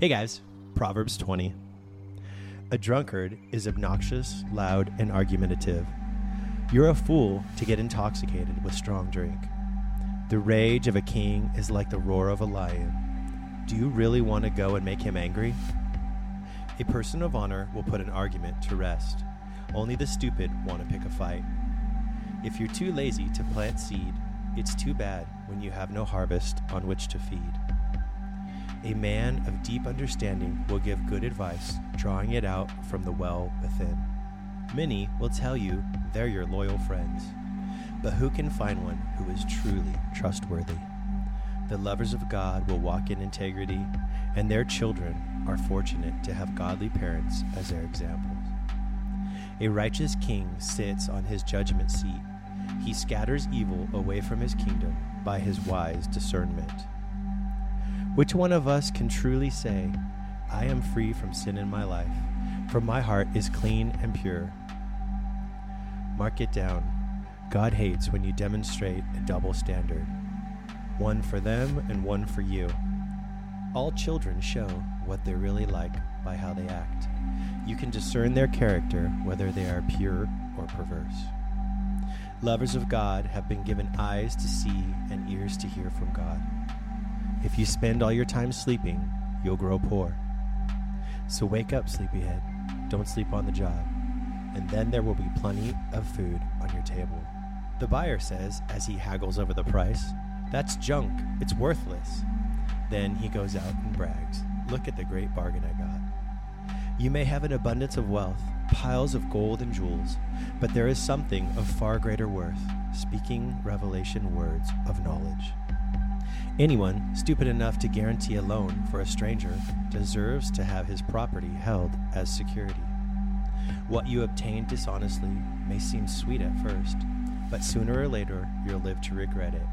Hey guys, Proverbs 20. A drunkard is obnoxious, loud, and argumentative. You're a fool to get intoxicated with strong drink. The rage of a king is like the roar of a lion. Do you really want to go and make him angry? A person of honor will put an argument to rest. Only the stupid want to pick a fight. If you're too lazy to plant seed, it's too bad when you have no harvest on which to feed. A man of deep understanding will give good advice, drawing it out from the well within. Many will tell you they're your loyal friends, but who can find one who is truly trustworthy? The lovers of God will walk in integrity, and their children are fortunate to have godly parents as their examples. A righteous king sits on his judgment seat. He scatters evil away from his kingdom by his wise discernment. Which one of us can truly say, I am free from sin in my life, for my heart is clean and pure? Mark it down. God hates when you demonstrate a double standard one for them and one for you. All children show what they're really like by how they act. You can discern their character whether they are pure or perverse. Lovers of God have been given eyes to see and ears to hear from God. If you spend all your time sleeping, you'll grow poor. So wake up, sleepyhead. Don't sleep on the job. And then there will be plenty of food on your table. The buyer says, as he haggles over the price, That's junk. It's worthless. Then he goes out and brags, Look at the great bargain I got. You may have an abundance of wealth, piles of gold and jewels, but there is something of far greater worth speaking revelation words of knowledge. Anyone stupid enough to guarantee a loan for a stranger deserves to have his property held as security. What you obtain dishonestly may seem sweet at first, but sooner or later you'll live to regret it.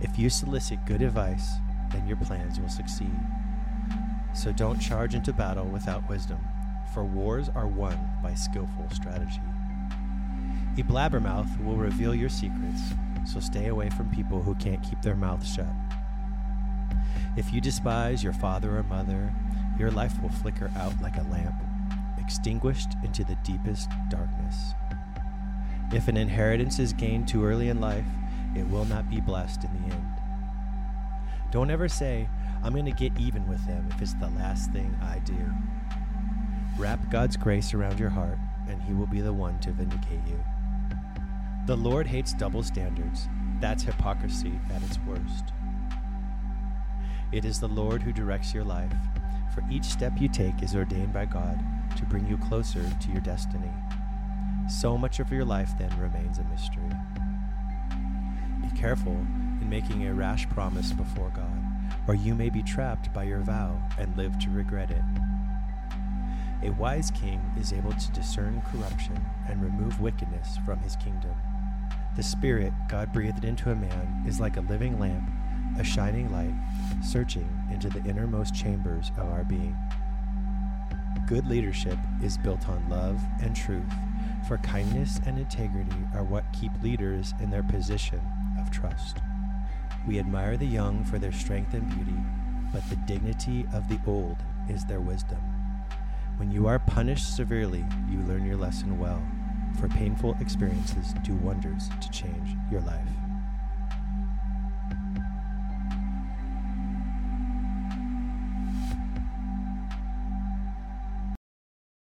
If you solicit good advice, then your plans will succeed. So don't charge into battle without wisdom, for wars are won by skillful strategy. A blabbermouth will reveal your secrets, so stay away from people who can't keep their mouths shut. If you despise your father or mother, your life will flicker out like a lamp, extinguished into the deepest darkness. If an inheritance is gained too early in life, it will not be blessed in the end. Don't ever say, I'm going to get even with them if it's the last thing I do. Wrap God's grace around your heart, and He will be the one to vindicate you. The Lord hates double standards. That's hypocrisy at its worst. It is the Lord who directs your life, for each step you take is ordained by God to bring you closer to your destiny. So much of your life then remains a mystery. Be careful in making a rash promise before God, or you may be trapped by your vow and live to regret it. A wise king is able to discern corruption and remove wickedness from his kingdom. The Spirit God breathed into a man is like a living lamp, a shining light, searching into the innermost chambers of our being. Good leadership is built on love and truth, for kindness and integrity are what keep leaders in their position of trust. We admire the young for their strength and beauty, but the dignity of the old is their wisdom. When you are punished severely, you learn your lesson well, for painful experiences do wonders to change your life.